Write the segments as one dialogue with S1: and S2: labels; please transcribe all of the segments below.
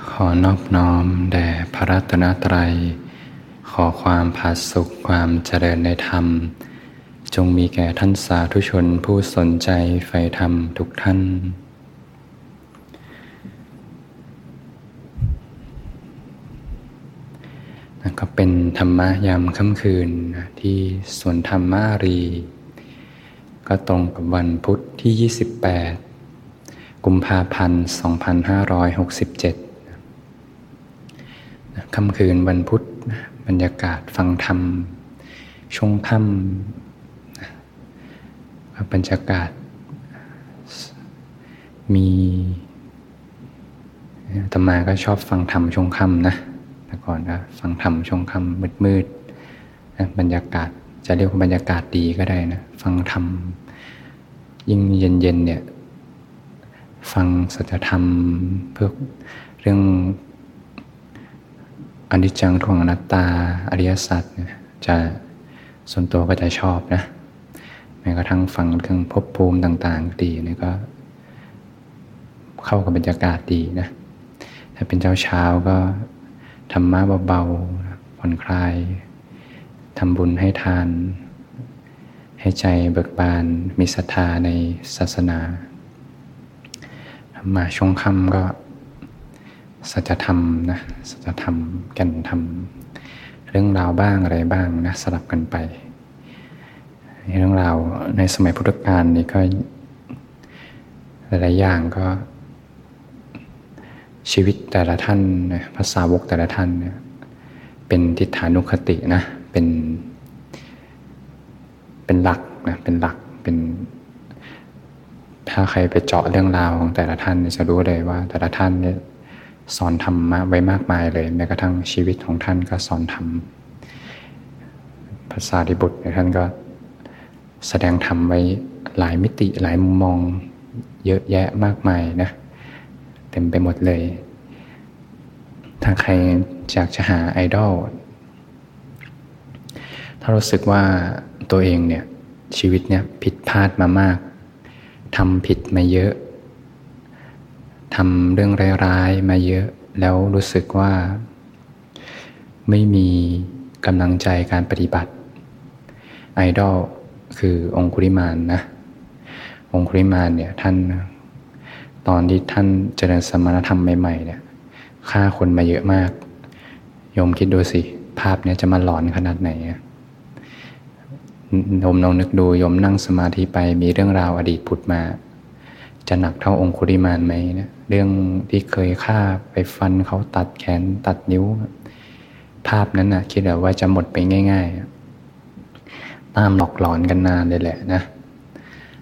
S1: ขอนอบน้อมแด่พระรัตนตรัย ขอความผาสุขความเจริญในธรรม จงมีแก่ท่านสาธุชนผู้สนใจใฝ่ธรรมทุกท่าน ก็เป็นธรรมะยามค่ำคืนที่สวนธรรมารี ก็ตรงกับวันพุทธที่ 28 กุมภาพันธ์ 2567 ค่ำคืนวันพุธบรรยากาศฟังธรรม ช่วงค่ำบรรยากาศ มีธรรมาก็ชอบฟังธรรมช่วงค่ำนะแต่ก่อนก็ฟังธรรมช่วงค่ำมืดๆนะบรรยากาศจะเรียกว่าบรรยากาศดีก็ได้นะฟังธรรมยิ่งเย็นๆเนี่ยฟังสัจธรรมเพื่อเรื่อง อนิจจังทุกขังอนัตตาอริยสัจจะส่วนตัวก็จะชอบนะแม้กระทั่งฟังเรื่องภพภูมิต่างๆ ดีนี่ก็ เข้ากับบรรยากาศดีนะถ้าเป็นเจ้าเช้าก็ธรรมะเบาๆผ่อนคลายทำบุญให้ทาน ให้ใจเบิกบานมีศรัทธาในศาสนาธรรมาช่วงค่ำก็ สัจธรรมนะสัจธรรมแก่นธรรมเรื่องราวบ้างอะไรบ้างนะสลับกันไป เรื่องราวในสมัยพุทธกาลนี่ก็หลายๆอย่างก็ชีวิตแต่ละท่านภาษาวกแต่ละท่านเนี่ยเป็นทิฏฐานุคตินะเป็นเป็นหลักนะเป็นหลักเป็นถ้าใครไปเจาะเรื่องราวของแต่ละท่านจะรู้เลยว่าแต่ละท่านเนี่ย สอนธรรมะไว้มากมายเลยแม้กระทั่งชีวิตของท่านก็สอนธรรมภาษาดิบุตรท่านก็แสดงธรรมไว้หลายมิติหลายมุมมองเยอะแยะมากมายนะ เต็มไปหมดเลย ถ้าใครอยากจะหาไอดอลถ้ารู้สึกว่าตัวเองเนี่ยชีวิตเนี่ยผิดพลาดมามากทำผิดมาเยอะ ทำเรื่องร้ายๆมาเยอะแล้วรู้สึกว่า ไม่มีกำลังใจการปฏิบัติ ไอดอลคือองคุริมานนะ องคุริมานเนี่ยท่าน ตอนที่ท่านเจริญสมณธรรมใหม่ๆเนี่ยฆ่าคนมาเยอะมากโยมคิดดูสิ ภาพเนี้ยจะมาหลอนขนาดไหนโยมลองนึกดูโยมนั่งสมาธิไปมีเรื่องราวอดีตผุดมา จะหนักเท่าองคุริมานไหมนะ เรื่องที่เคยฆ่าไปฟันเขาตัดแขนตัดนิ้ว ภาพนั้นนะคิดว่าจะหมดไปง่าย ๆ ตามหลอกหลอนกันนานเลยแหละนะ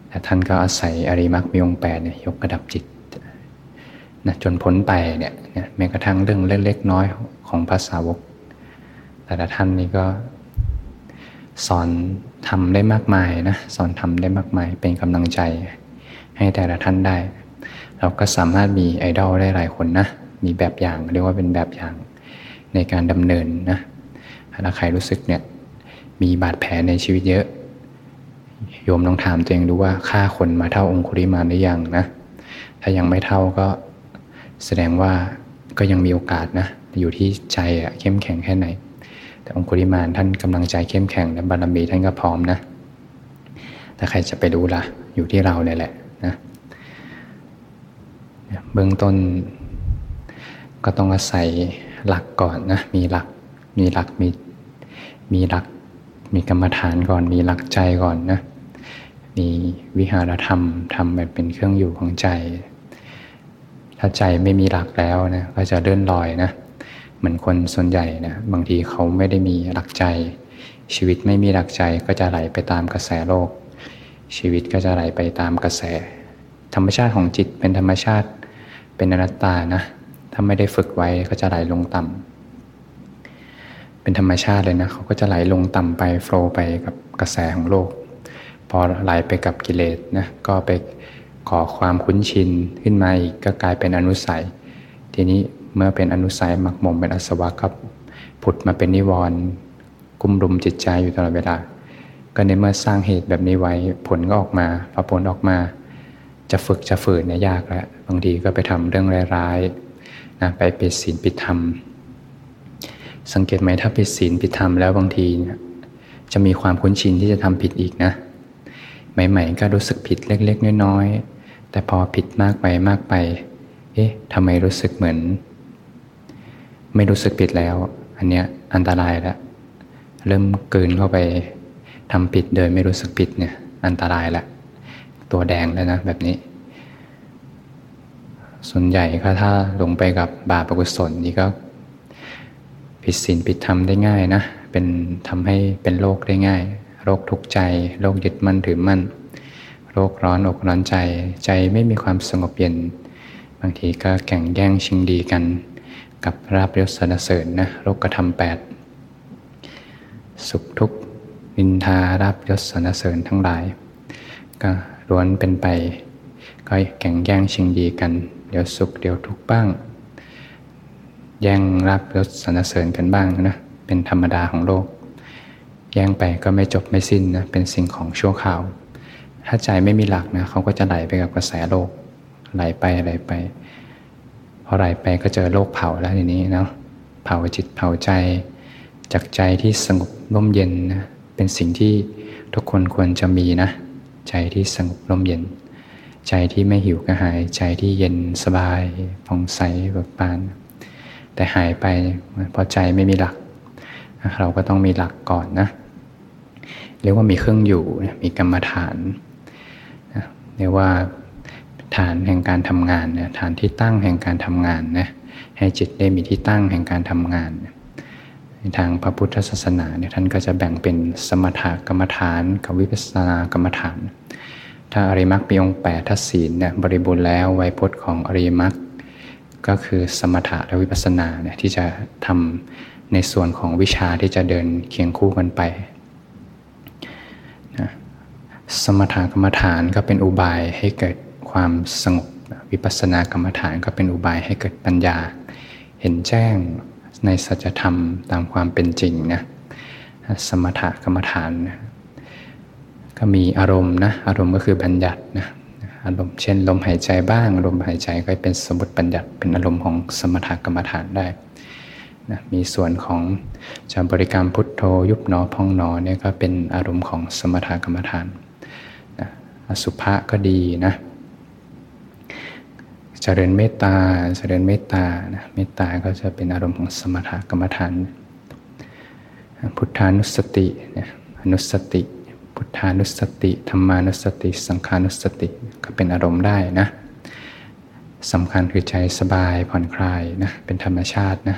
S1: แต่ท่านก็อาศัยอริมักมีองแปดเนี่ยยกระดับจิตนะจนพ้นไปเนี่ยแม้กระทั่งเรื่องเล็กๆน้อยของภาษาวก แต่ละท่านนี่ก็สอนทำได้มากมายนะสอนทำได้มากมายเป็นกำลังใจให้แต่ละท่านได้ เราก็สามารถมีไอดอลได้หลายคนนะ มีแบบอย่างเรียกว่าเป็นแบบอย่างในการดำเนินนะถ้าใครรู้สึกเนี่ยมีบาดแผลในชีวิตเยอะ โยมต้องถามตัวเองดูว่าฆ่าคนมาเท่าองคุริมาหรือยังนะ ถ้ายังไม่เท่าก็แสดงว่าก็ยังมีโอกาสนะ อยู่ที่ใจอะเข้มแข็งแค่ไหน แต่องคุริมานท่านกำลังใจเข้มแข็งและบารมีท่านก็พร้อมนะถ้าใครจะไปดูละ่ะ อยู่ที่เราเนี่ยแหละนะ เบื้องต้นก็ต้องอาศัยหลักก่อนนะ มีหลัก มีหลัก มี มีหลัก มีกรรมฐานก่อน มีหลักใจก่อนนะ มีวิหารธรรมทำแบบเป็นเครื่องอยู่ของใจ ถ้าใจไม่มีหลักแล้วนะ ก็จะเลื่อนลอยนะ เหมือนคนส่วนใหญ่นะ บางทีเขาไม่ได้มีหลักใจ ชีวิตไม่มีหลักใจก็จะไหลไปตามกระแสโลก ชีวิตก็จะไหลไปตามกระแส ธรรมชาติของจิตเป็นธรรมชาติ เป็นอนัตตานะ ถ้าไม่ได้ฝึกไว้ก็จะไหลลงต่ำเป็นธรรมชาติเลยนะเขาก็จะไหลลงต่ำไปโฟล์ไปกับกระแสของโลก พอไหลไปกับกิเลสนะก็ไปขอความคุ้นชินขึ้นมาอีกก็กลายเป็นอนุสัย ทีนี้เมื่อเป็นอนุสัยหมักหมมเป็นอสวะก็ผุดมาเป็นนิวรณ์กุมรุมจิตใจอยู่ตลอดเวลา ก็ในเมื่อสร้างเหตุแบบนี้ไว้ผลก็ออกมาพอผลออกมา จะฝึกจะฝืนเนี่ยยากแล้วบางทีก็ไปทำเรื่องร้ายๆนะไปปิดศีลปิดธรรม สังเกตไหมถ้าปิดศีลปิดธรรมแล้วบางทีจะมีความคุ้นชินที่จะทำผิดอีกนะ ใหม่ๆก็รู้สึกผิดเล็กๆ น้อยๆ แต่พอผิดมากไปมากไป เอ๊ะทำไมรู้สึกเหมือน ไม่รู้สึกผิดแล้ว อันเนี้ยอันตรายแล้วเริ่มเกินเข้าไปทำผิดโดยไม่รู้สึกผิดเนี่ย อันตรายละ ตัวแดงแล้วนะแบบนี้ ส่วนใหญ่ก็ถ้าลงไปกับบาปอกุศลนี่ก็ ผิดศีลผิดธรรมได้ง่ายนะเป็นทำให้เป็นโรคได้ง่ายโรคทุกข์ใจโรคยึดมั่นถือมั่นโรคร้อนอกร้อนใจ ใจไม่มีความสงบเย็น บางทีก็แข่งแย่งชิงดีกัน กับราบยศสนเสริญนะโรคกระทำแปดสุขทุกข์นินทาราบยศสนเสริญทั้งหลาย ก็ ล้วนเป็นไป ก็แข่งแย่งชิงดีกัน เดี๋ยวสุขเดี๋ยวทุกข์บ้าง แย่งรับยศสนเสริญกันบ้างนะเป็นธรรมดาของโลก แย่งไปก็ไม่จบไม่สิ้นนะเป็นสิ่งของชั่วคราว ถ้าใจไม่มีหลักนะเขาก็จะไหลไปกับกระแสโลกไหลไปไหลไปพอไหลไปก็เจอโลกเผาแล้วทีนี้เนาะเผาจิตเผาใจจากใจที่สงบร่มเย็นนะเป็นสิ่งที่ทุกคนควรจะมีนะ ใจที่สงบร่มเย็น ใจที่ไม่หิวกระหาย ใจที่เย็นสบายผ่องใสเบิกบาน แต่หายไปเพราะใจไม่มีหลัก เราก็ต้องมีหลักก่อนนะเรียกว่ามีเครื่องอยู่มีกรรมฐานเรียกว่าฐานแห่งการทำงานฐานที่ตั้งแห่งการทำงานนะให้จิตได้มีที่ตั้งแห่งการทำงานใน ทางพระพุทธศาสนาเนี่ยท่านก็จะแบ่งเป็นสมถกรรมฐานกับวิปัสสนากรรมฐาน ถ้าอริมักมีองแปดทัศีลเนี่ยบริบูรณ์แล้วไวยพจน์ของอริมักก็คือสมถะและวิปัสสนาเนี่ยที่จะทำในส่วนของวิชาที่จะเดินเคียงคู่กันไปนะสมถกรรมฐานก็เป็นอุบายให้เกิดความสงบวิปัสสนากรรมฐานก็เป็นอุบายให้เกิดปัญญา เห็นแจ้ง ในสัจธรรมตามความเป็นจริงนะสมถกรรมฐานนะก็มีอารมณ์นะอารมณ์ก็คือบัญญัตินะอารมณ์เช่นลมหายใจบ้างลมหายใจก็เป็นสมมติบัญญัติเป็นอารมณ์ของสมถกรรมฐานได้นะมีส่วนของจำบริกรรมพุทโธยุบหนอพองหนอเนี่ยก็เป็นอารมณ์ของสมถกรรมฐานนะอสุภะก็ดีนะ เจริญเมตตาเจริญเมตตานะเมตตาก็จะเป็นอารมณ์ของสมถกรรมฐาน พุทธานุสติเนี่ยอนุสติ พุทธานุสติธรรมานุสติ สังขานุสติก็เป็นอารมณ์ได้นะสำคัญคือใจสบายผ่อนคลายนะเป็นธรรมชาตินะ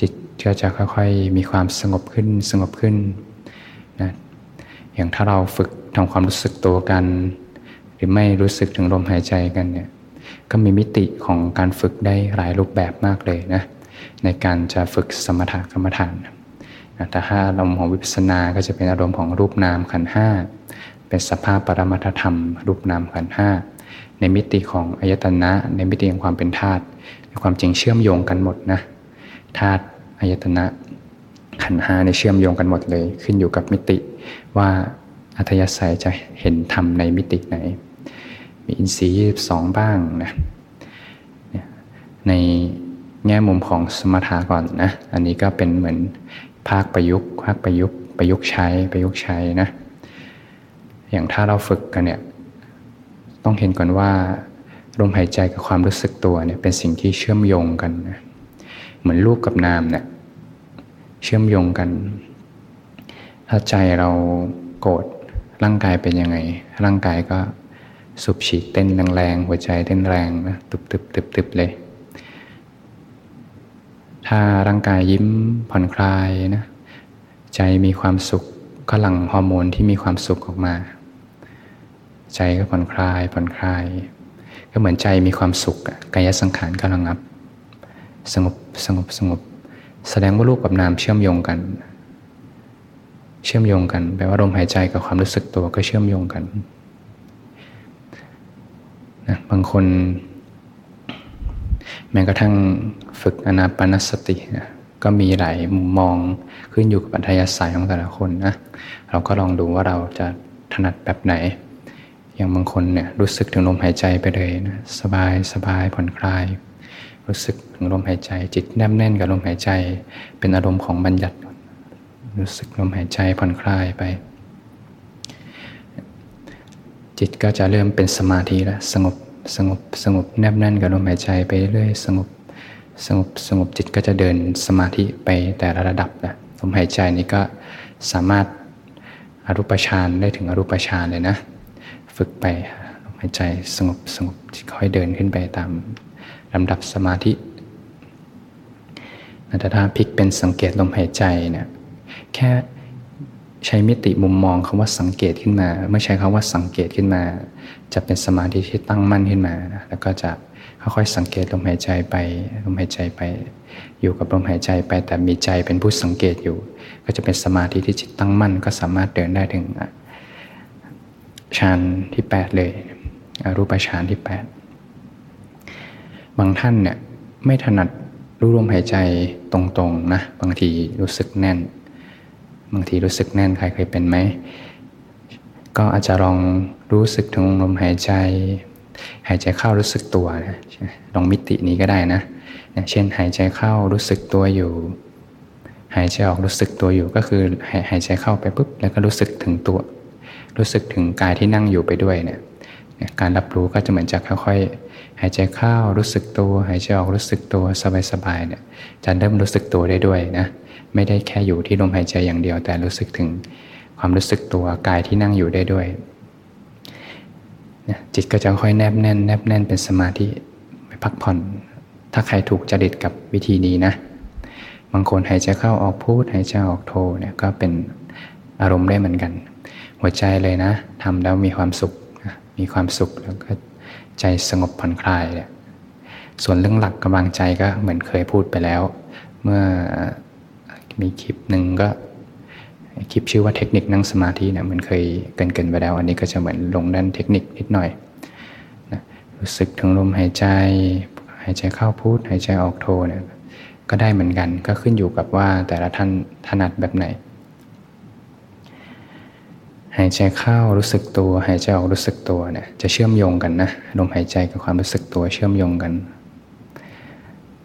S1: จิตก็จะค่อยๆมีความสงบขึ้นสงบขึ้นนะอย่างถ้าเราฝึกทำความรู้สึกตัวกัน หรือไม่รู้สึกถึงลมหายใจกันเนี่ย ก็มีมิติของการฝึกได้หลายรูปแบบมากเลยนะในการจะฝึกสมถกรรมฐานแต่ถ้าอารมณ์ของวิปัสสนาก็จะเป็นอารมณ์ของรูปนามขันห้าเป็นสภาพปรมัตธรรม รูปนามขันห้าในมิติของอายตนะ ในมิติของความเป็นธาตุในความจริงเชื่อมโยงกันหมดนะธาตุอายตนะขันห้าในเชื่อมโยงกันหมดเลย ขึ้นอยู่กับมิติว่าอัธยาศัยจะเห็นธรรมในมิติไหน มีอินทรีย์สองบ้างนะในแง่มุมของสมถะก่อนนะ อันนี้ก็เป็นเหมือนภาคประยุกต์ ภาคประยุกต์ประยุกต์ใช้ประยุกต์ใช้นะ อย่างถ้าเราฝึกกันเนี่ยต้องเห็นก่อนว่าลมหายใจกับความรู้สึกตัวเนี่ยเป็นสิ่งที่เชื่อมโยงกันนะเหมือนรูปกับนามเนี่ยเชื่อมโยงกัน ถ้าใจเราโกรธร่างกายเป็นยังไง ร่างกายก็ สุบฉีดเต้นแรงๆหัวใจเต้นแรงนะตึบตึบตึบตึบเลย ถ้าร่างกายยิ้มผ่อนคลายนะใจมีความสุขก็หลั่งฮอร์โมนที่มีความสุขออกมา ใจก็ผ่อนคลายผ่อนคลาย ก็เหมือนใจมีความสุขกายสังขารก็ระงับ สงบสงบสงบ แสดงว่ารูปกับนามเชื่อมโยงกัน เชื่อมโยงกันแปลว่าลมหายใจกับความรู้สึกตัวก็เชื่อมโยงกัน นะบางคน แม้กระทั่งฝึกอนาปนสตินะก็มีหลายมุมมองขึ้นอยู่กับอัธยาศัยของแต่ละคนนะเราก็ลองดูว่าเราจะถนัดแบบไหน อย่างบางคนเนี่ยรู้สึกถึงลมหายใจไปเลยนะสบายสบายผ่อนคลาย รู้สึกถึงลมหายใจ จิตแนบแน่นกับลมหายใจ เป็นอารมณ์ของบัญญัติ รู้สึกลมหายใจผ่อนคลายไป จิตก็จะเริ่มเป็นสมาธิแล้วสงบสงบสงบแนบแน่นกับลมหายใจไปเรื่อยสงบสงบสงบจิตก็จะเดินสมาธิไปแต่ละระดับนะลมหายใจนี้ก็สามารถอรูปฌานได้ถึงอรูปฌานเลยนะ ฝึกไปลมหายใจสงบสงบค่อยเดินขึ้นไปตามลำดับสมาธิแต่ถ้าพลิกเป็นสังเกตลมหายใจเนี่ยแค่ ใช้มิติมุมมองคำว่าสังเกตขึ้นมา เมื่อใช้คำว่าสังเกตขึ้นมา จะเป็นสมาธิที่ตั้งมั่นขึ้นมาแล้วก็จะค่อยๆสังเกตลมหายใจไปลมหายใจไป อยู่กับลมหายใจไป แต่มีใจเป็นผู้สังเกตอยู่ ก็จะเป็นสมาธิที่จิตตั้งมั่น ก็สามารถเดินได้ถึงฌานที่ 8 เลยรูปฌานที่ 8 บางท่านเนี่ยไม่ถนัดรู้ลมหายใจตรงๆนะบางทีรู้สึกแน่น บางทีรู้สึกแน่นใครเคยเป็นไหม ก็อาจจะลองรู้สึกถึงลมหายใจ หายใจเข้ารู้สึกตัวนะลองมิตินี้ก็ได้นะ เช่นหายใจเข้ารู้สึกตัวอยู่ หายใจออกรู้สึกตัวอยู่ก็คือหายใจเข้าไปปุ๊บแล้วก็รู้สึกถึงตัว รู้สึกถึงกายที่นั่งอยู่ไปด้วยเนี่ยการรับรู้ก็จะเหมือนจะค่อยๆ หายใจเข้ารู้สึกตัว หายใจออกรู้สึกตัวสบายๆเนี่ยจะเริ่มรู้สึกตัวได้ด้วยนะ ไม่ได้แค่อยู่ที่ลมหายใจอย่างเดียว แต่รู้สึกถึงความรู้สึกตัวกายที่นั่งอยู่ได้ด้วยจิตก็จะค่อยแนบแน่น แนบแน่นเป็นสมาธิไปพักผ่อน ถ้าใครถูกจริตกับวิธีนี้นะ บางคนหายใจเข้าออกพูดหายใจออกโทเนี่ยก็เป็นอารมณ์ได้เหมือนกัน หัวใจเลยนะทำแล้วมีความสุขมีความสุขแล้วก็ใจสงบผ่อนคลายเนี่ยส่วนเรื่องหลักกำลังใจก็เหมือนเคยพูดไปแล้ว เมื่อ มีคลิปหนึ่งก็คลิปชื่อว่าเทคนิคนั่งสมาธินี่ยมันเคยเกินเกินไปแล้ว อันนี้ก็จะเหมือนลงด้านเทคนิคนิดหน่อยนะรู้สึกถึงลมหายใจ หายใจเข้าพูด หายใจออกโทเนี่ยก็ได้เหมือนกันก็ขึ้นอยู่กับว่าแต่ละท่านถนัดแบบไหน หายใจเข้ารู้สึกตัว หายใจออกรู้สึกตัวเนี่ยจะเชื่อมโยงกันนะลมหายใจกับความรู้สึกตัวเชื่อมโยงกัน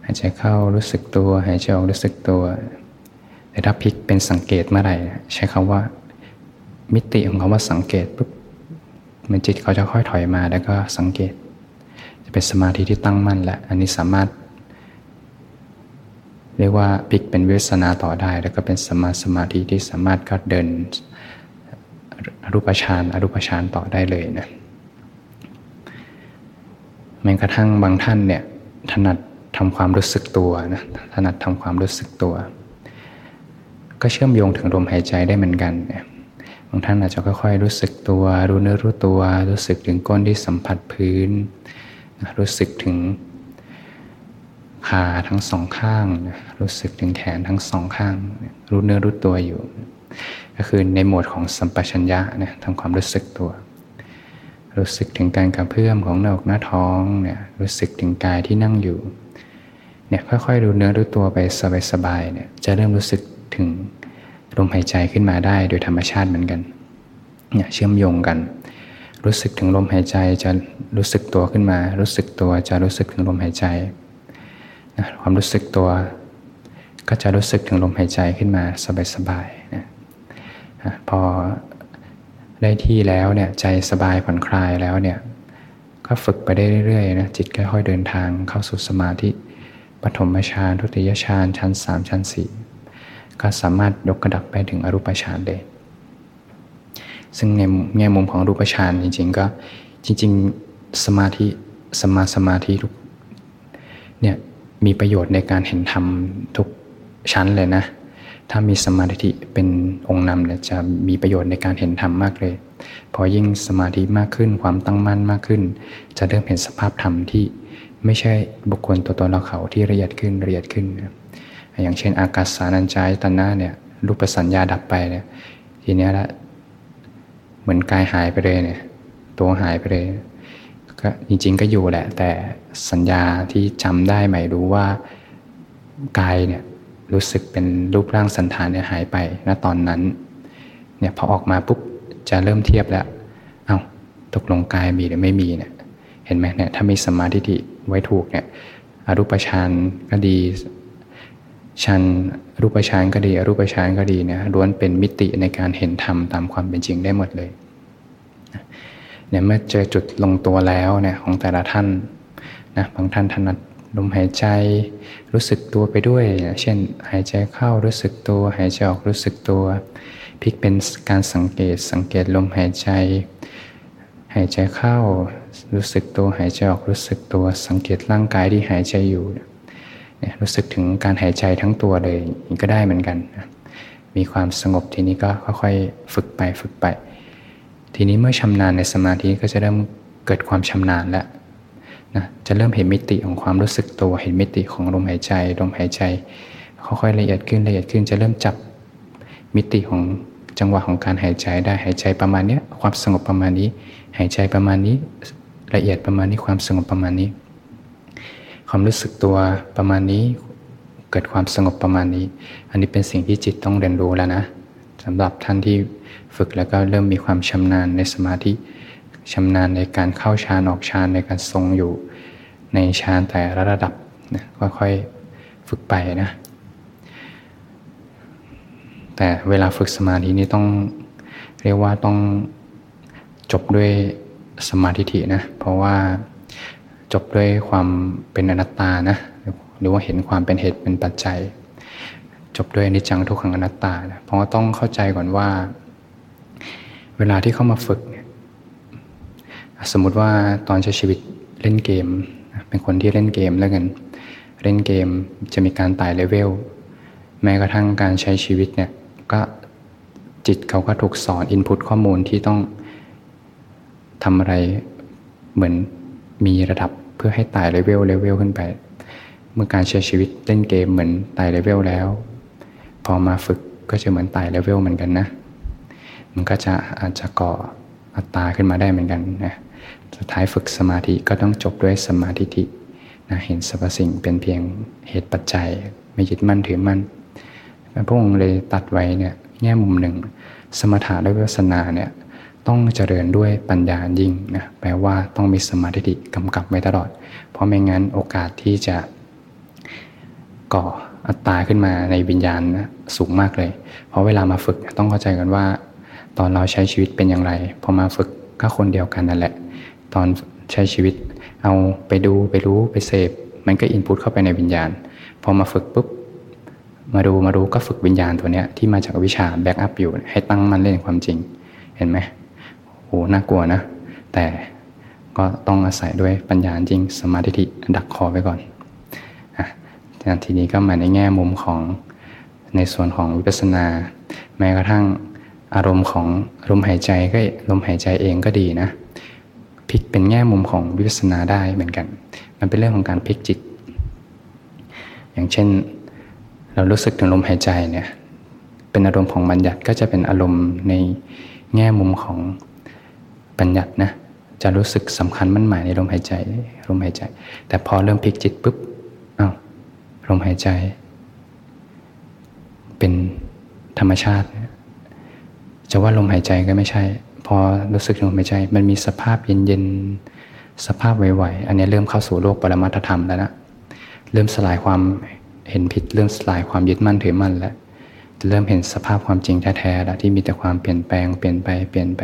S1: หายใจเข้ารู้สึกตัว หายใจออกรู้สึกตัว ถ้าพลิกเป็นสังเกตเมื่อไหร่ ใช้คำว่า มิติของคำว่าสังเกตปุ๊บมันจิตเขาจะค่อยถอยมาแล้วก็สังเกต จะเป็นสมาธิที่ตั้งมั่นแหละ อันนี้สามารถ เรียกว่าพลิกเป็นเวสนาต่อได้ แล้วก็เป็นสมาสมาธิที่สามารถก็เดินอรูปฌานอรูปฌานต่อได้เลยนะแม้กระทั่งบางท่านเนี่ยถนัดทำความรู้สึกตัวนะถนัดทำความรู้สึกตัว ก็เชื่อมโยงถึงลมหายใจได้เหมือนกันบางท่านอาจจะค่อยๆ รู้สึกตัว รู้เนื้อรู้ตัว รู้สึกถึงก้นที่สัมผัสพื้น รู้สึกถึงขาทั้งสองข้าง รู้สึกถึงแขนทั้งสองข้าง รู้เนื้อรู้ตัวอยู่ ก็คือในโหมดของสัมปชัญญะนะทำความรู้สึกตัว รู้สึกถึงการกระเพื่อมของหน้าอกหน้าท้องเนี่ยรู้สึกถึงกายที่นั่งอยู่เนี่ยค่อยๆรู้เนื้อรู้ตัวไปสบายๆเนี่ยจะเริ่มรู้สึก ถึงลมหายใจขึ้นมาได้โดยธรรมชาติเหมือนกันเนี่ยเชื่อมโยงกัน รู้สึกถึงลมหายใจจะรู้สึกตัวขึ้นมา รู้สึกตัวจะรู้สึกถึงลมหายใจนะความรู้สึกตัว ก็จะรู้สึกถึงลมหายใจขึ้นมาสบายๆนะพอได้ที่แล้วเนี่ยใจสบายผ่อนคลายแล้วเนี่ยก็ฝึกไปได้เรื่อยๆนะจิตค่อยๆเดินทางเข้าสู่สมาธิปฐมฌานทุติยฌานชั้นสามชั้นสี่ ก็สามารถยกกระดับไปถึงอรูปฌานได้ซึ่งในแง่มุมของรูปฌานจริง ๆ ก็จริง ๆ สมาธิสมาสมาธิทุกเนี่ยมีประโยชน์ในการเห็นธรรมทุกชั้นเลยนะ ถ้ามีสมาธิเป็นองค์นำเนี่ยจะมีประโยชน์ในการเห็นธรรมมากเลย พอยิ่งสมาธิมากขึ้นความตั้งมั่นมากขึ้น จะเริ่มเห็นสภาพธรรมที่ไม่ใช่บุคคลตัวตนเราเขาที่ละเอียดขึ้นละเอียดขึ้นนะ อย่างเช่น อากาศสานัญจายตนาเนี่ยรูปสัญญาดับไปเนี่ยทีนี้ละเหมือนกายหายไปเลยเนี่ยตัวหายไปเลยก็จริง ๆ ก็อยู่แหละ แต่สัญญาที่จำได้ใหมายรู้ว่ากายเนี่ยรู้สึกเป็นรูปร่างสันฐานเนี่ยหายไปณตอนนั้นเนี่ยพอออกมาปุ๊บจะเริ่มเทียบแล้ว เอา้าตกลงกายมีหรือไม่มีเนี่ยเห็นไหมเนี่ยถ้ามีสมาธิไว้ถูกเนี่ยอรูปฌานก็ดี ฌานรูปฌานก็ดีอรูปฌานก็ดีเนี่ยล้วนเป็นมิติในการเห็นธรรมตามความเป็นจริงได้หมดเลยเนี่ยเมื่อเจอจุดลงตัวแล้วเนี่ยของแต่ละท่านนะบางท่านถนัดลมหายใจรู้สึกตัวไปด้วย เช่นหายใจเข้ารู้สึกตัว หายใจออกรู้สึกตัวพลิกเป็นการสังเกตสังเกตลมหายใจ หายใจเข้ารู้สึกตัวหายใจออกรู้สึกตัว สังเกตร่างกายที่หายใจอยู่ เนี่ยรู้สึกถึงการหายใจทั้งตัวเลยก็ได้เหมือนกัน มีความสงบทีนี้ก็ค่อยๆฝึกไปฝึกไป ทีนี้เมื่อชำนาญในสมาธิก็จะเริ่มเกิดความชำนาญแล้วนะจะเริ่มเห็นมิติของความรู้สึกตัว เห็นมิติของลมหายใจลมหายใจค่อยๆละเอียดขึ้นละเอียดขึ้น จะเริ่มจับมิติของจังหวะของการหายใจได้หายใจประมาณนี้ความสงบประมาณนี้ หายใจประมาณนี้ละเอียดประมาณนี้ความสงบประมาณนี้ ความรู้สึกตัวประมาณนี้ เกิดความสงบประมาณนี้ อันนี้เป็นสิ่งที่จิตต้องเรียนรู้แล้วนะสำหรับท่านที่ฝึกแล้วก็เริ่มมีความชำนาญในสมาธิชำนาญในการเข้าฌานออกฌานในการทรงอยู่ ในฌานแต่ละระดับนะค่อยๆฝึกไปนะ แต่เวลาฝึกสมาธินี้ต้องเรียกว่าต้องจบด้วยสมาธินะ เพราะว่า จบด้วยความเป็นอนัตตานะหรือว่าเห็นความเป็นเหตุเป็นปัจจัย จบด้วยนิจังทุกขังอนัตตานะเพราะว่าต้องเข้าใจก่อนว่า เวลาที่เข้ามาฝึกเนี่ยสมมติว่าตอนใช้ชีวิตเล่นเกม เป็นคนที่เล่นเกมแล้วกันเล่นเกมจะมีการไต่เลเวลแม้กระทั่งการใช้ชีวิตเนี่ยก็จิตเขาก็ถูกสอน input ข้อมูลที่ต้องทำอะไรเหมือนมีระดับ เพื่อให้ไต่ level level ขึ้นไป เมื่อการใช้ชีวิตเล่นเกมเหมือนไต่เลเวลแล้ว พอมาฝึกก็จะเหมือนไต่เลเวลเหมือนกันนะ มันก็จะอาจจะก่ออัตตาขึ้นมาได้เหมือนกันนะสุดท้ายฝึกสมาธิก็ต้องจบด้วยสมาธิินะเห็นสรรพสิ่งเป็นเพียงเหตุปัจจัย ไม่ยึดมั่นถือมั่นพระองค์เลยตัดไว้เนี่ยแง่มุมหนึ่ง สมถะและวิปัสสนาเนี่ย ต้องเจริญด้วยปัญญายิ่งนะแปลว่าต้องมีสมาธิกำกับไว้ตลอด เพราะไม่งั้นโอกาสที่จะก่ออัตตาขึ้นมาในวิญญาณนะสูงมากเลย เพราะเวลามาฝึกต้องเข้าใจกันว่า ตอนเราใช้ชีวิตเป็นอย่างไร พอมาฝึกก็คนเดียวกันนั่นแหละ ตอนใช้ชีวิตเอาไปดูไปรู้ไปเสพมันก็อินพุตเข้าไปในวิญญาณ พอมาฝึกปุ๊บมาดูมาดูก็ฝึกวิญญาณตัวเนี้ยที่มาจากวิชาแบ็กอัพอยู่ให้ตั้งมันเล่นความจริง เห็นไหม โหน่ากลัวนะ แต่ก็ต้องอาศัยด้วยปัญญาจริงสมาธิดักคอไว้ก่อนอะทีนี้ก็มาในแง่มุมของในส่วนของวิปัสสนา แม้กระทั่งอารมณ์ของลมหายใจก็ลมหายใจเองก็ดีนะพลิกเป็นแง่มุมของวิปัสสนาได้เหมือนกัน มันเป็นเรื่องของการพลิกจิต อย่างเช่น เรารู้สึกถึงลมหายใจเนี่ยเป็นอารมณ์ของบัญญัติก็จะเป็นอารมณ์ในแง่มุมของ บัญญัตินะจะรู้สึกสำคัญมั่นหมายในลมหายใจลมหายใจ แต่พอเริ่มพลิกจิตปุ๊บอ้าวลมหายใจ เป็นธรรมชาติ จะว่าลมหายใจก็ไม่ใช่ พอรู้สึกลมหายใจ มันมีสภาพเย็นๆสภาพไหวๆอันนี้เริ่มเข้าสู่โลกปรมัตธรรมแล้วนะเริ่มสลายความเห็นผิดเริ่มสลายความยึดมั่นถือมั่นแล้วจะเริ่มเห็นสภาพความจริงแท้ๆแล้วที่มีแต่ความเปลี่ยนแปลงเปลี่ยนไปเปลี่ยนไป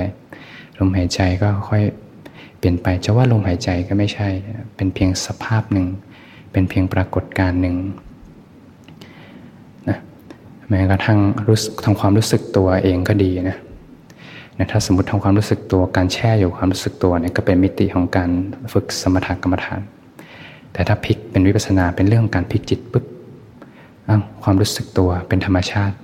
S1: ลมหายใจก็ค่อยเปลี่ยนไปจะว่าลมหายใจก็ไม่ใช่ เป็นเพียงสภาพหนึ่ง เป็นเพียงปรากฏการณ์หนึ่งนะแม้กระทั่งรู้ทำความรู้สึกตัวเองก็ดีนะนะถ้าสมมติทำความรู้สึกตัวการแช่อยู่ความรู้สึกตัวเนี่ยก็เป็นมิติของการฝึกสมถกรรมฐาน แต่ถ้าพลิกเป็นวิปัสสนาเป็นเรื่องการพลิกจิตปุ๊บความรู้สึกตัวเป็นธรรมชาติ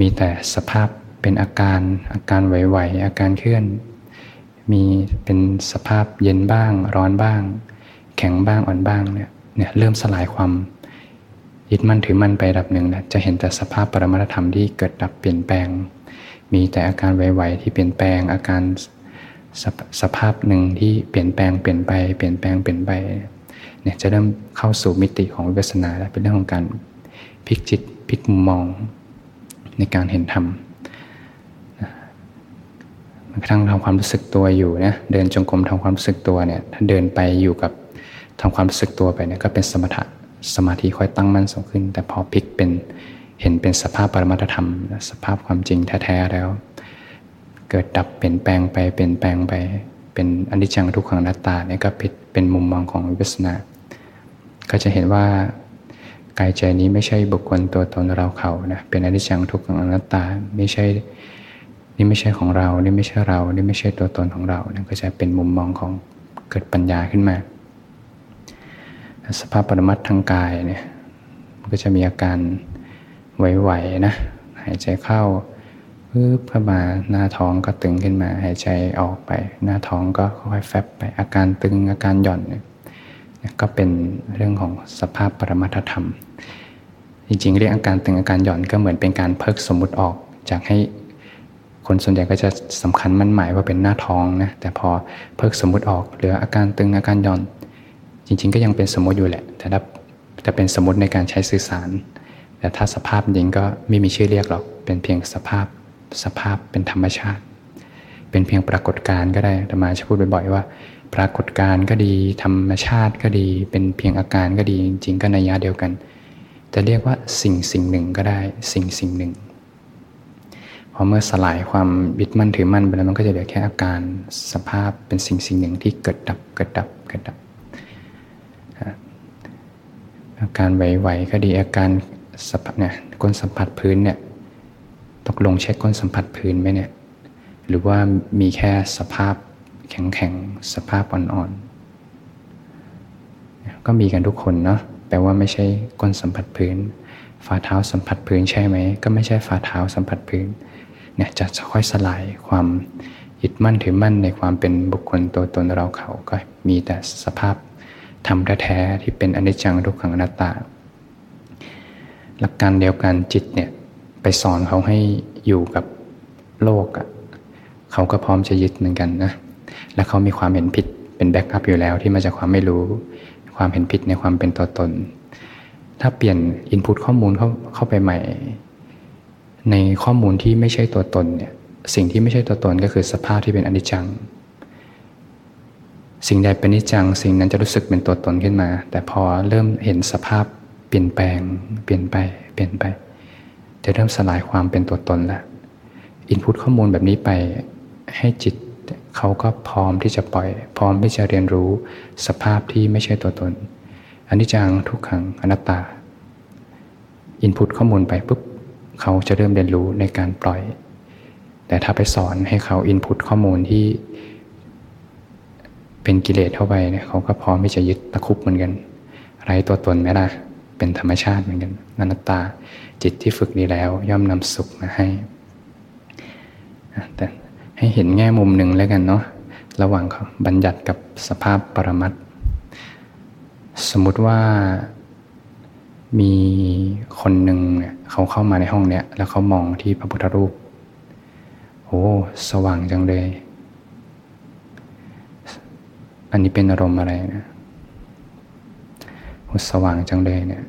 S1: มีแต่สภาพ เป็นอาการอาการไหวๆอาการเคลื่อน มีเป็นสภาพเย็นบ้าง ร้อนบ้าง แข็งบ้างอ่อนบ้างเนี่ยเนี่ยเริ่มสลายความยึดมั่นถือมั่นไประดับหนึ่งนะจะเห็นแต่สภาพปรมัตธรรมที่เกิดดับเปลี่ยนแปลง มีแต่อาการไหวๆที่เปลี่ยนแปลง อาการสสภาพหนึ่งที่เปลี่ยนแปลงเปลี่ยนไปเปลี่ยนแปลงเปลี่ยนไปเนี่ยจะเริ่มเข้าสู่มิติของวิปัสสนาแล้วเป็นเรื่องของการพลิกจิตพลิกมุมมองในการเห็นธรรม กระทั่งทำความรู้สึกตัวอยู่นะเดินจงกรมทำความรู้สึกตัวเนี่ยถ้าเดินไปอยู่กับทำความรู้สึกตัวไปเนี่ยก็เป็นสมถะสมาธิค่อยตั้งมั่นสูงขึ้น แต่พอพลิกเป็นเห็นเป็นสภาพปรมัตธรรม สภาพความจริงแท้ๆแล้ว เกิดดับเปลี่ยนแปลงไปเปลี่ยนแปลงไป เป็นอนิจจังทุกขังนัตตาเนี่ยก็เป็นมุมมองของวิปัสสนา ก็จะเห็นว่ากายใจนี้ไม่ใช่บุคคลตัวตนเราเขานะเป็นอนิจจังทุกขังอนัตตาไม่ใช่ นี่ไม่ใช่ของเรา นี่ไม่ใช่เรา นี่ไม่ใช่ตัวตนของเรานะก็จะเป็นมุมมองของเกิดปัญญาขึ้นมา สภาพปรมัตทางกายเนี่ยมันก็จะมีอาการไหวๆนะหายใจเข้าปึ๊บเข้ามาหน้าท้องก็ตึงขึ้นมา หายใจออกไป หน้าท้องก็ค่อยๆแฟบไปอาการตึงอาการหย่อนเนี่ยก็เป็นเรื่องของสภาพปรมัตธรรม จริงๆ เรียกอาการตึงอาการหย่อนก็เหมือนเป็นการเพิกสมมุติออกจากให้ คนส่วนใหญ่ก็จะสำคัญมั่นหมายว่าเป็นหน้าท้องนะแต่พอเพิกสมมุติออกเหลืออาการตึงอาการย่อน จริง ๆ ก็ยังเป็นสมมติอยู่แหละ แต่ถ้าจะเป็นสมมติในการใช้สื่อสาร แต่ถ้าสภาพจริงก็ไม่มีชื่อเรียกหรอกเป็นเพียงสภาพสภาพเป็นธรรมชาติ เป็นเพียงปรากฏการณ์ก็ได้ธรรมาจะพูดบ่อยๆว่า ปรากฏการณ์ก็ดี ธรรมชาติก็ดี เป็นเพียงอาการก็ดีจริงๆก็ในยะเดียวกัน จะเรียกว่าสิ่งสิ่งหนึ่งก็ได้ สิ่งสิ่งหนึ่ง อเมื่อสลายความบิดมั่นถือมั่นไปแล้วมันก็จะเหลือแค่อาการสภาพเป็นสิ่งสิ่งหนึ่งที่เกิดดับเกิดดับเกิดดับ อาการไหวๆก็ดีอาการสัมผัสเนี่ยก้นสัมผัสพื้นเนี่ยตกลงเช็คก้นสัมผัสพื้นไหมเนี่ยหรือว่ามีแค่สภาพแข็งๆสภาพอ่อนๆก็มีกันทุกคนเนาะแปลว่าไม่ใช่ก้นสัมผัสพื้นฝ่าเท้าสัมผัสพื้นใช่ไหมก็ไม่ใช่ฝ่าเท้าสัมผัสพื้น เนี่ยจะค่อยสลายความยึดมั่นถือมั่นในความเป็นบุคคลตัวตนเราเขาก็มีแต่สภาพธรรมแท้ๆที่เป็นอนิจจังทุกขังอนัตตา หลักการเดียวกันจิตเนี่ยไปสอนเขาให้อยู่กับโลกอะ่ะเขาก็พร้อมจะยึดเหมือนกันนะและเขามีความเห็นผิดเป็นแบ็กอัพอยู่แล้วที่มาจากความไม่รู้ ความเห็นผิดในความเป็นตัวตน ถ้าเปลี่ยนอินพุตข้อมูลเข้าเข้าไปใหม่ ในข้อมูลที่ไม่ใช่ตัวตนเนี่ยสิ่งที่ไม่ใช่ตัวตนก็คือสภาพที่เป็นอนิจจัง สิ่งใดเป็นนิจจัง สิ่งนั้นจะรู้สึกเป็นตัวตนขึ้นมา แต่พอเริ่มเห็นสภาพเปลี่ยนแปลง เปลี่ยนไป เปลี่ยนไป จะเริ่มสลายความเป็นตัวตนแล้วอินพุตข้อมูลแบบนี้ไปให้จิตเขาก็พร้อมที่จะปล่อย พร้อมที่จะเรียนรู้สภาพที่ไม่ใช่ตัวตนอนนี้จังทุกขังอนัตตาอินพุตข้อมูลไปปุ๊บ เขาจะเริ่มเรียนรู้ในการปล่อย แต่ถ้าไปสอนให้เขาอินพุตข้อมูลที่ เป็นกิเลสเข้าไปเนี่ยเขาก็พร้อมที่จะยึดตะคุบเหมือนกันไรตัวตนไหมล่ะเป็นธรรมชาติเหมือนกันอนัตตาจิตที่ฝึกดีแล้ว ย่อมนำสุขมาให้แต่ให้เห็นแง่มุมหนึ่งแล้วกันเนาะระหว่างบัญญัติกับสภาพปรมัตสมมุติว่า มีคนหนึ่งเนี่ยเขาเข้ามาในห้องเนี้ยแล้วเขามองที่พระพุทธรูป โอ้สว่างจังเลย อันนี้เป็นอารมณ์อะไรนะโอ้สว่างจังเลยเนี่ย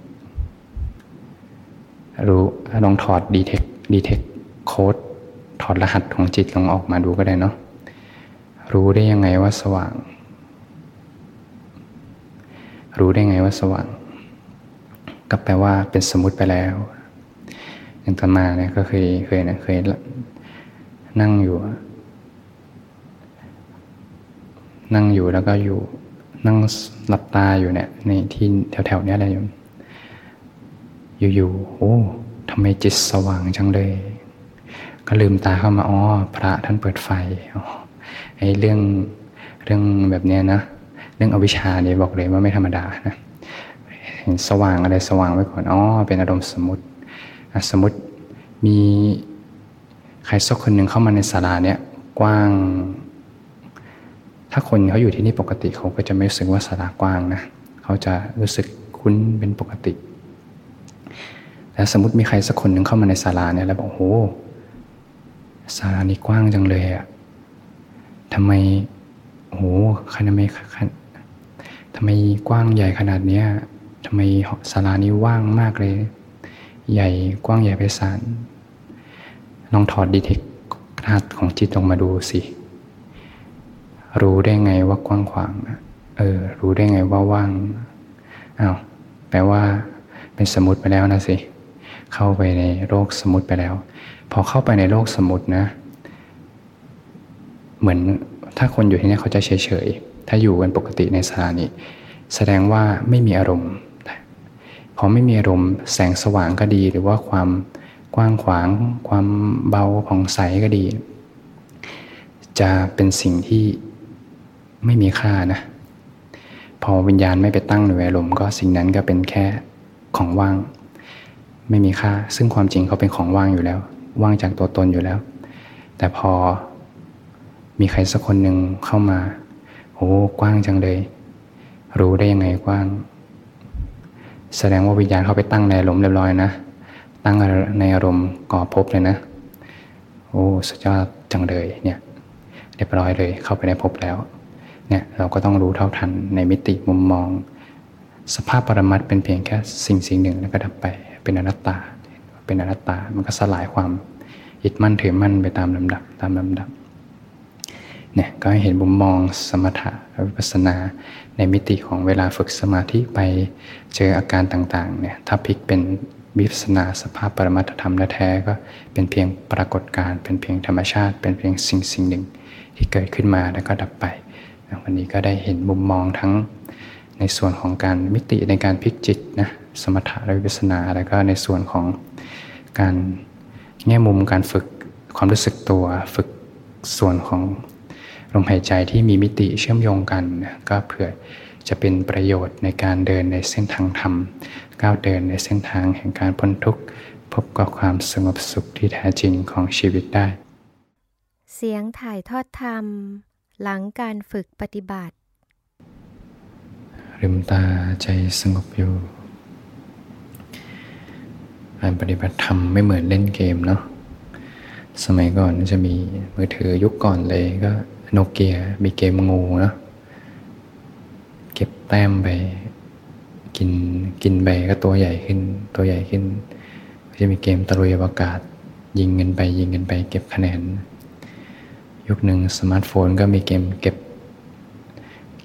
S1: รู้ลองถอดดีเทคดีเทคโค้ดถอดรหัสของจิตลองออกมาดูก็ได้เนาะรู้ได้ยังไงว่าสว่าง รู้ได้ไงว่าสว่าง ก็แปลว่าเป็นสมมติไปแล้วอย่างตมาเนี่ยก็เคยเคยนะเคยนั่งอยู่ นั่งอยู่แล้วก็อยู่ นั่งหลับตาอยู่เนี่ยในที่แถวๆนี้อะไรอยู่อยู่ๆโอ้ทำไมจิตสว่างจังเลย ก็ลืมตาเข้ามาอ๋อพระท่านเปิดไฟไอ้เรื่องเรื่องแบบเนี้ยนะ เรื่องอวิชชาเนี่ยบอกเลยว่าไม่ธรรมดานะ เห็นสว่างอะไรสว่างไว้ก่อนอ๋อเป็นอารมณ์สมมติสมมติมีใครสักคนหนึ่งเข้ามาในศาลาเนี่ยกว้าง ถ้าคนเขาอยู่ที่นี่ปกติเขาก็จะไม่รู้สึกว่าศาลากว้างนะเขาจะรู้สึกคุ้นเป็นปกติแต่สมมติมีใครสักคนหนึ่งเข้ามาในศาลาเนี่ยแล้วบอกโอ้ศาลานี้กว้างจังเลยอะทำไมโอ้โหขนาดไม่ทำไมกว้างใหญ่ขนาดเนี้ย ทำไมศาลานี้ว่างมากเลย ใหญ่กว้างใหญ่ไพศาลลองถอดดีเทครหัสของจิตออกมาดูสิ รู้ได้ไงว่ากว้างขวางเออ รู้ได้ไงว่าว่างอา้าวแปลว่าเป็นสมุดไปแล้วนะสิเข้าไปในโลกสมุดไปแล้ว พอเข้าไปในโลกสมุดนะ เหมือนถ้าคนอยู่ที่นี่เขาจะเฉยๆถ้าอยู่กันปกติในสถานีแสดงว่าไม่มีอารมณ์ พอไม่มีอารมณ์แสงสว่างก็ดี หรือว่าความกว้างขวาง ความเบาผ่องใสก็ดี จะเป็นสิ่งที่ไม่มีค่านะ พอวิญญาณไม่ไปตั้งในอารมณ์ก็สิ่งนั้นก็เป็นแค่ของว่าง ไม่มีค่า ซึ่งความจริงเขาเป็นของว่างอยู่แล้ว ว่างจากตัวตนอยู่แล้ว แต่พอมีใครสักคนหนึ่งเข้ามาโอ้กว้างจังเลย รู้ได้ยังไงกว้าง แสดงว่าวิญญาณเข้าไปตั้งในอารมณ์เรียบร้อยนะ ตั้งในอารมณ์ก่อภพเลยนะ โอ้สุดยอดจังเลยเนี่ยเรียบร้อยเลยเข้าไปในภพแล้วเนี่ยเราก็ต้องรู้เท่าทันในมิติมุมมอง สภาพปรมัตเป็นเพียงแค่สิ่งสิ่งหนึ่งแล้วก็ดับไปเป็นอนัตตา เป็นอนัตตามันก็สลายความยึดมั่นถือมั่นไปตามลำดับตามลำดับ เนี่ยก็ให้เห็นมุมมองสมถะวิปัสนา ในมิติของเวลาฝึกสมาธิไปเจออาการต่างๆเนี่ยถ้าพลิกเป็นวิปัสนาสภาพปรมัตธรรมแท้ก็เป็นเพียงปรากฏการเป็นเพียงธรรมชาติ เป็นเพียงสิ่งสิ่งหนึ่ง ที่เกิดขึ้นมาแล้วก็ดับไป วันนี้ก็ได้เห็นมุมมองทั้งในส่วนของการมิติในการพลิกจิตนะสมถะและวิปัสนาแล้วก็ในส่วนของการแง่มุมการฝึกความรู้สึกตัวฝึกส่วนของ ลมหายใจที่มีมิติเชื่อมโยงกัน ก็เพื่อจะเป็นประโยชน์ในการเดินในเส้นทางธรรม ก้าวเดินในเส้นทางแห่งการพ้นทุกข์ พบกับความสงบสุขที่แท้จริงของชีวิตได้
S2: เสียงถ่ายทอดธรรม หลังการฝึกปฏิบัติ
S1: ลืมตาใจสงบอยู่การปฏิบัติธรรมไม่เหมือนเล่นเกมเนาะสมัยก่อนจะมีมือถือยุคก่อนเลยก็ โนเกียมีเกมงูนะเก็บแต้มไป กินกินไปก็ตัวใหญ่ขึ้น ตัวใหญ่ขึ้นก็จะมีเกมตะลุยอวกาศ ยิงเงินไปยิงเงินไป เก็บคะแนน ยุคหนึ่งสมาร์ทโฟนก็มีเกมเก็บ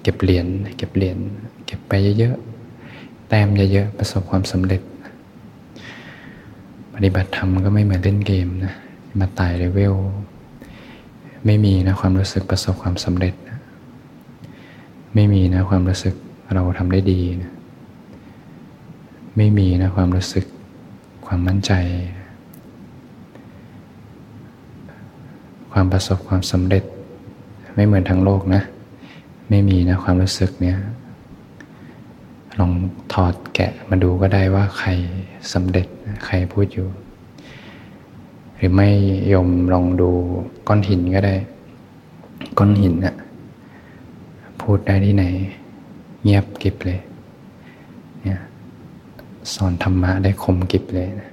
S1: เก็บเหรียญเก็บเหรียญเก็บไปเยอะๆแต้มเยอะๆประสบความสำเร็จ ปฏิบัติธรรมก็ไม่เหมือนเล่นเกมนะมาไต่ level ไม่มีนะความรู้สึกประสบความสำเร็จนะไม่มีนะความรู้สึกเราทำได้ดีนะไม่มีนะความรู้สึกความมั่นใจ ความประสบความสำเร็จ ไม่เหมือนทั้งโลกนะ ไม่มีนะความรู้สึกเนี้ยลองถอดแกะมาดูก็ได้ว่าใครสำเร็จใครพูดอยู่ หรือไม่ยมลองดูก้อนหินก็ได้ ก้อนหินน่ะพูดได้ที่ไหน เงียบกิบเลย เนี่ย สอนธรรมะได้คมกิบเลยนะ